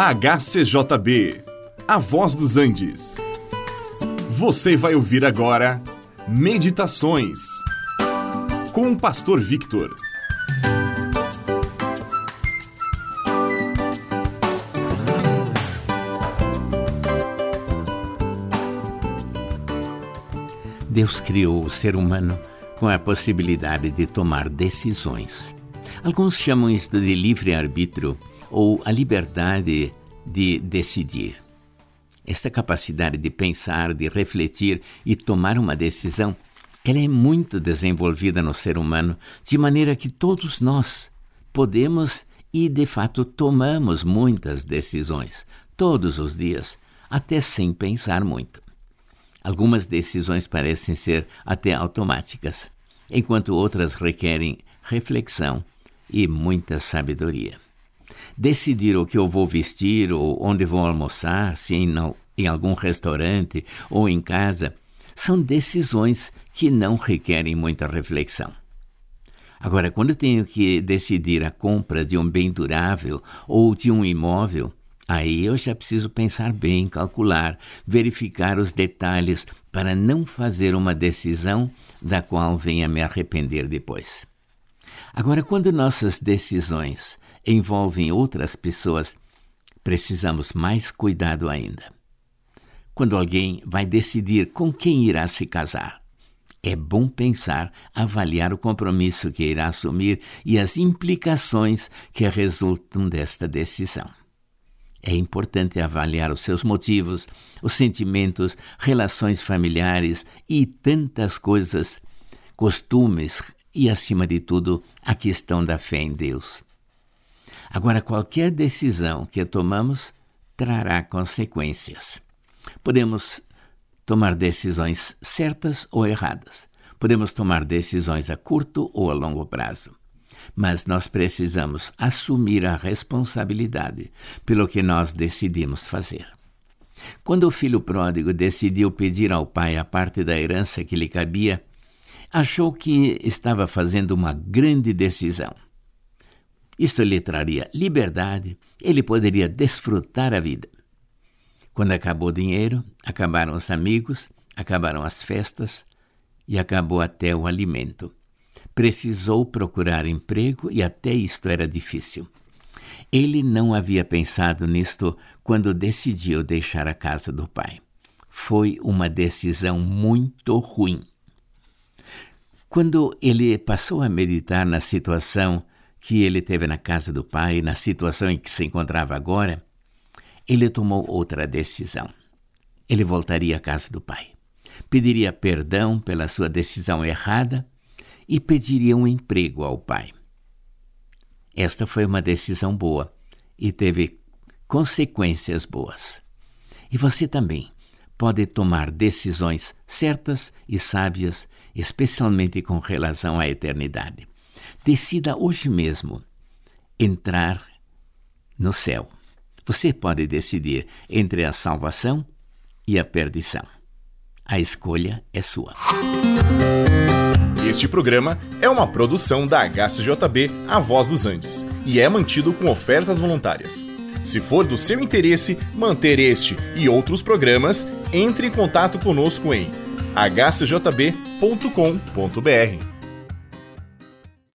HCJB, A Voz dos Andes. Você vai ouvir agora Meditações com o Pastor Victor. Deus criou o ser humano com a possibilidade de tomar decisões. Alguns chamam isto de livre-arbítrio ou a liberdade de decidir. Esta capacidade de pensar, de refletir e tomar uma decisão, ela é muito desenvolvida no ser humano, de maneira que todos nós podemos e de fato tomamos muitas decisões, todos os dias, até sem pensar muito. Algumas decisões parecem ser até automáticas, enquanto outras requerem reflexão e muita sabedoria decidir o que eu vou vestir ou onde vou almoçar, se em, não, em algum restaurante ou em casa, são decisões que não requerem muita reflexão. Agora, quando tenho que decidir a compra de um bem durável ou de um imóvel, aí eu já preciso pensar bem, calcular, verificar os detalhes para não fazer uma decisão da qual venha me arrepender depois. Agora, quando nossas decisões envolvem outras pessoas, precisamos mais cuidado ainda. Quando alguém vai decidir com quem irá se casar, é bom pensar, avaliar o compromisso que irá assumir e as implicações que resultam desta decisão. É importante avaliar os seus motivos, os sentimentos, relações familiares e tantas coisas, costumes e, acima de tudo, a questão da fé em Deus. Agora, qualquer decisão que tomamos trará consequências. Podemos tomar decisões certas ou erradas. Podemos tomar decisões a curto ou a longo prazo. Mas nós precisamos assumir a responsabilidade pelo que nós decidimos fazer. Quando o filho pródigo decidiu pedir ao pai a parte da herança que lhe cabia, achou que estava fazendo uma grande decisão. Isto lhe traria liberdade, ele poderia desfrutar a vida. Quando acabou o dinheiro, acabaram os amigos, acabaram as festas e acabou até o alimento. Precisou procurar emprego e até isto era difícil. Ele não havia pensado nisto quando decidiu deixar a casa do pai. Foi uma decisão muito ruim. Quando ele passou a meditar na situação que ele teve na casa do pai, na situação em que se encontrava agora, ele tomou outra decisão. Ele voltaria à casa do pai, pediria perdão pela sua decisão errada e pediria um emprego ao pai. Esta foi uma decisão boa e teve consequências boas. E você também pode tomar decisões certas e sábias, especialmente com relação à eternidade. Decida hoje mesmo entrar no céu. Você pode decidir entre a salvação e a perdição. A escolha é sua. Este programa é uma produção da HCJB A Voz dos Andes e é mantido com ofertas voluntárias. Se for do seu interesse manter este e outros programas, entre em contato conosco em hcjb.com.br.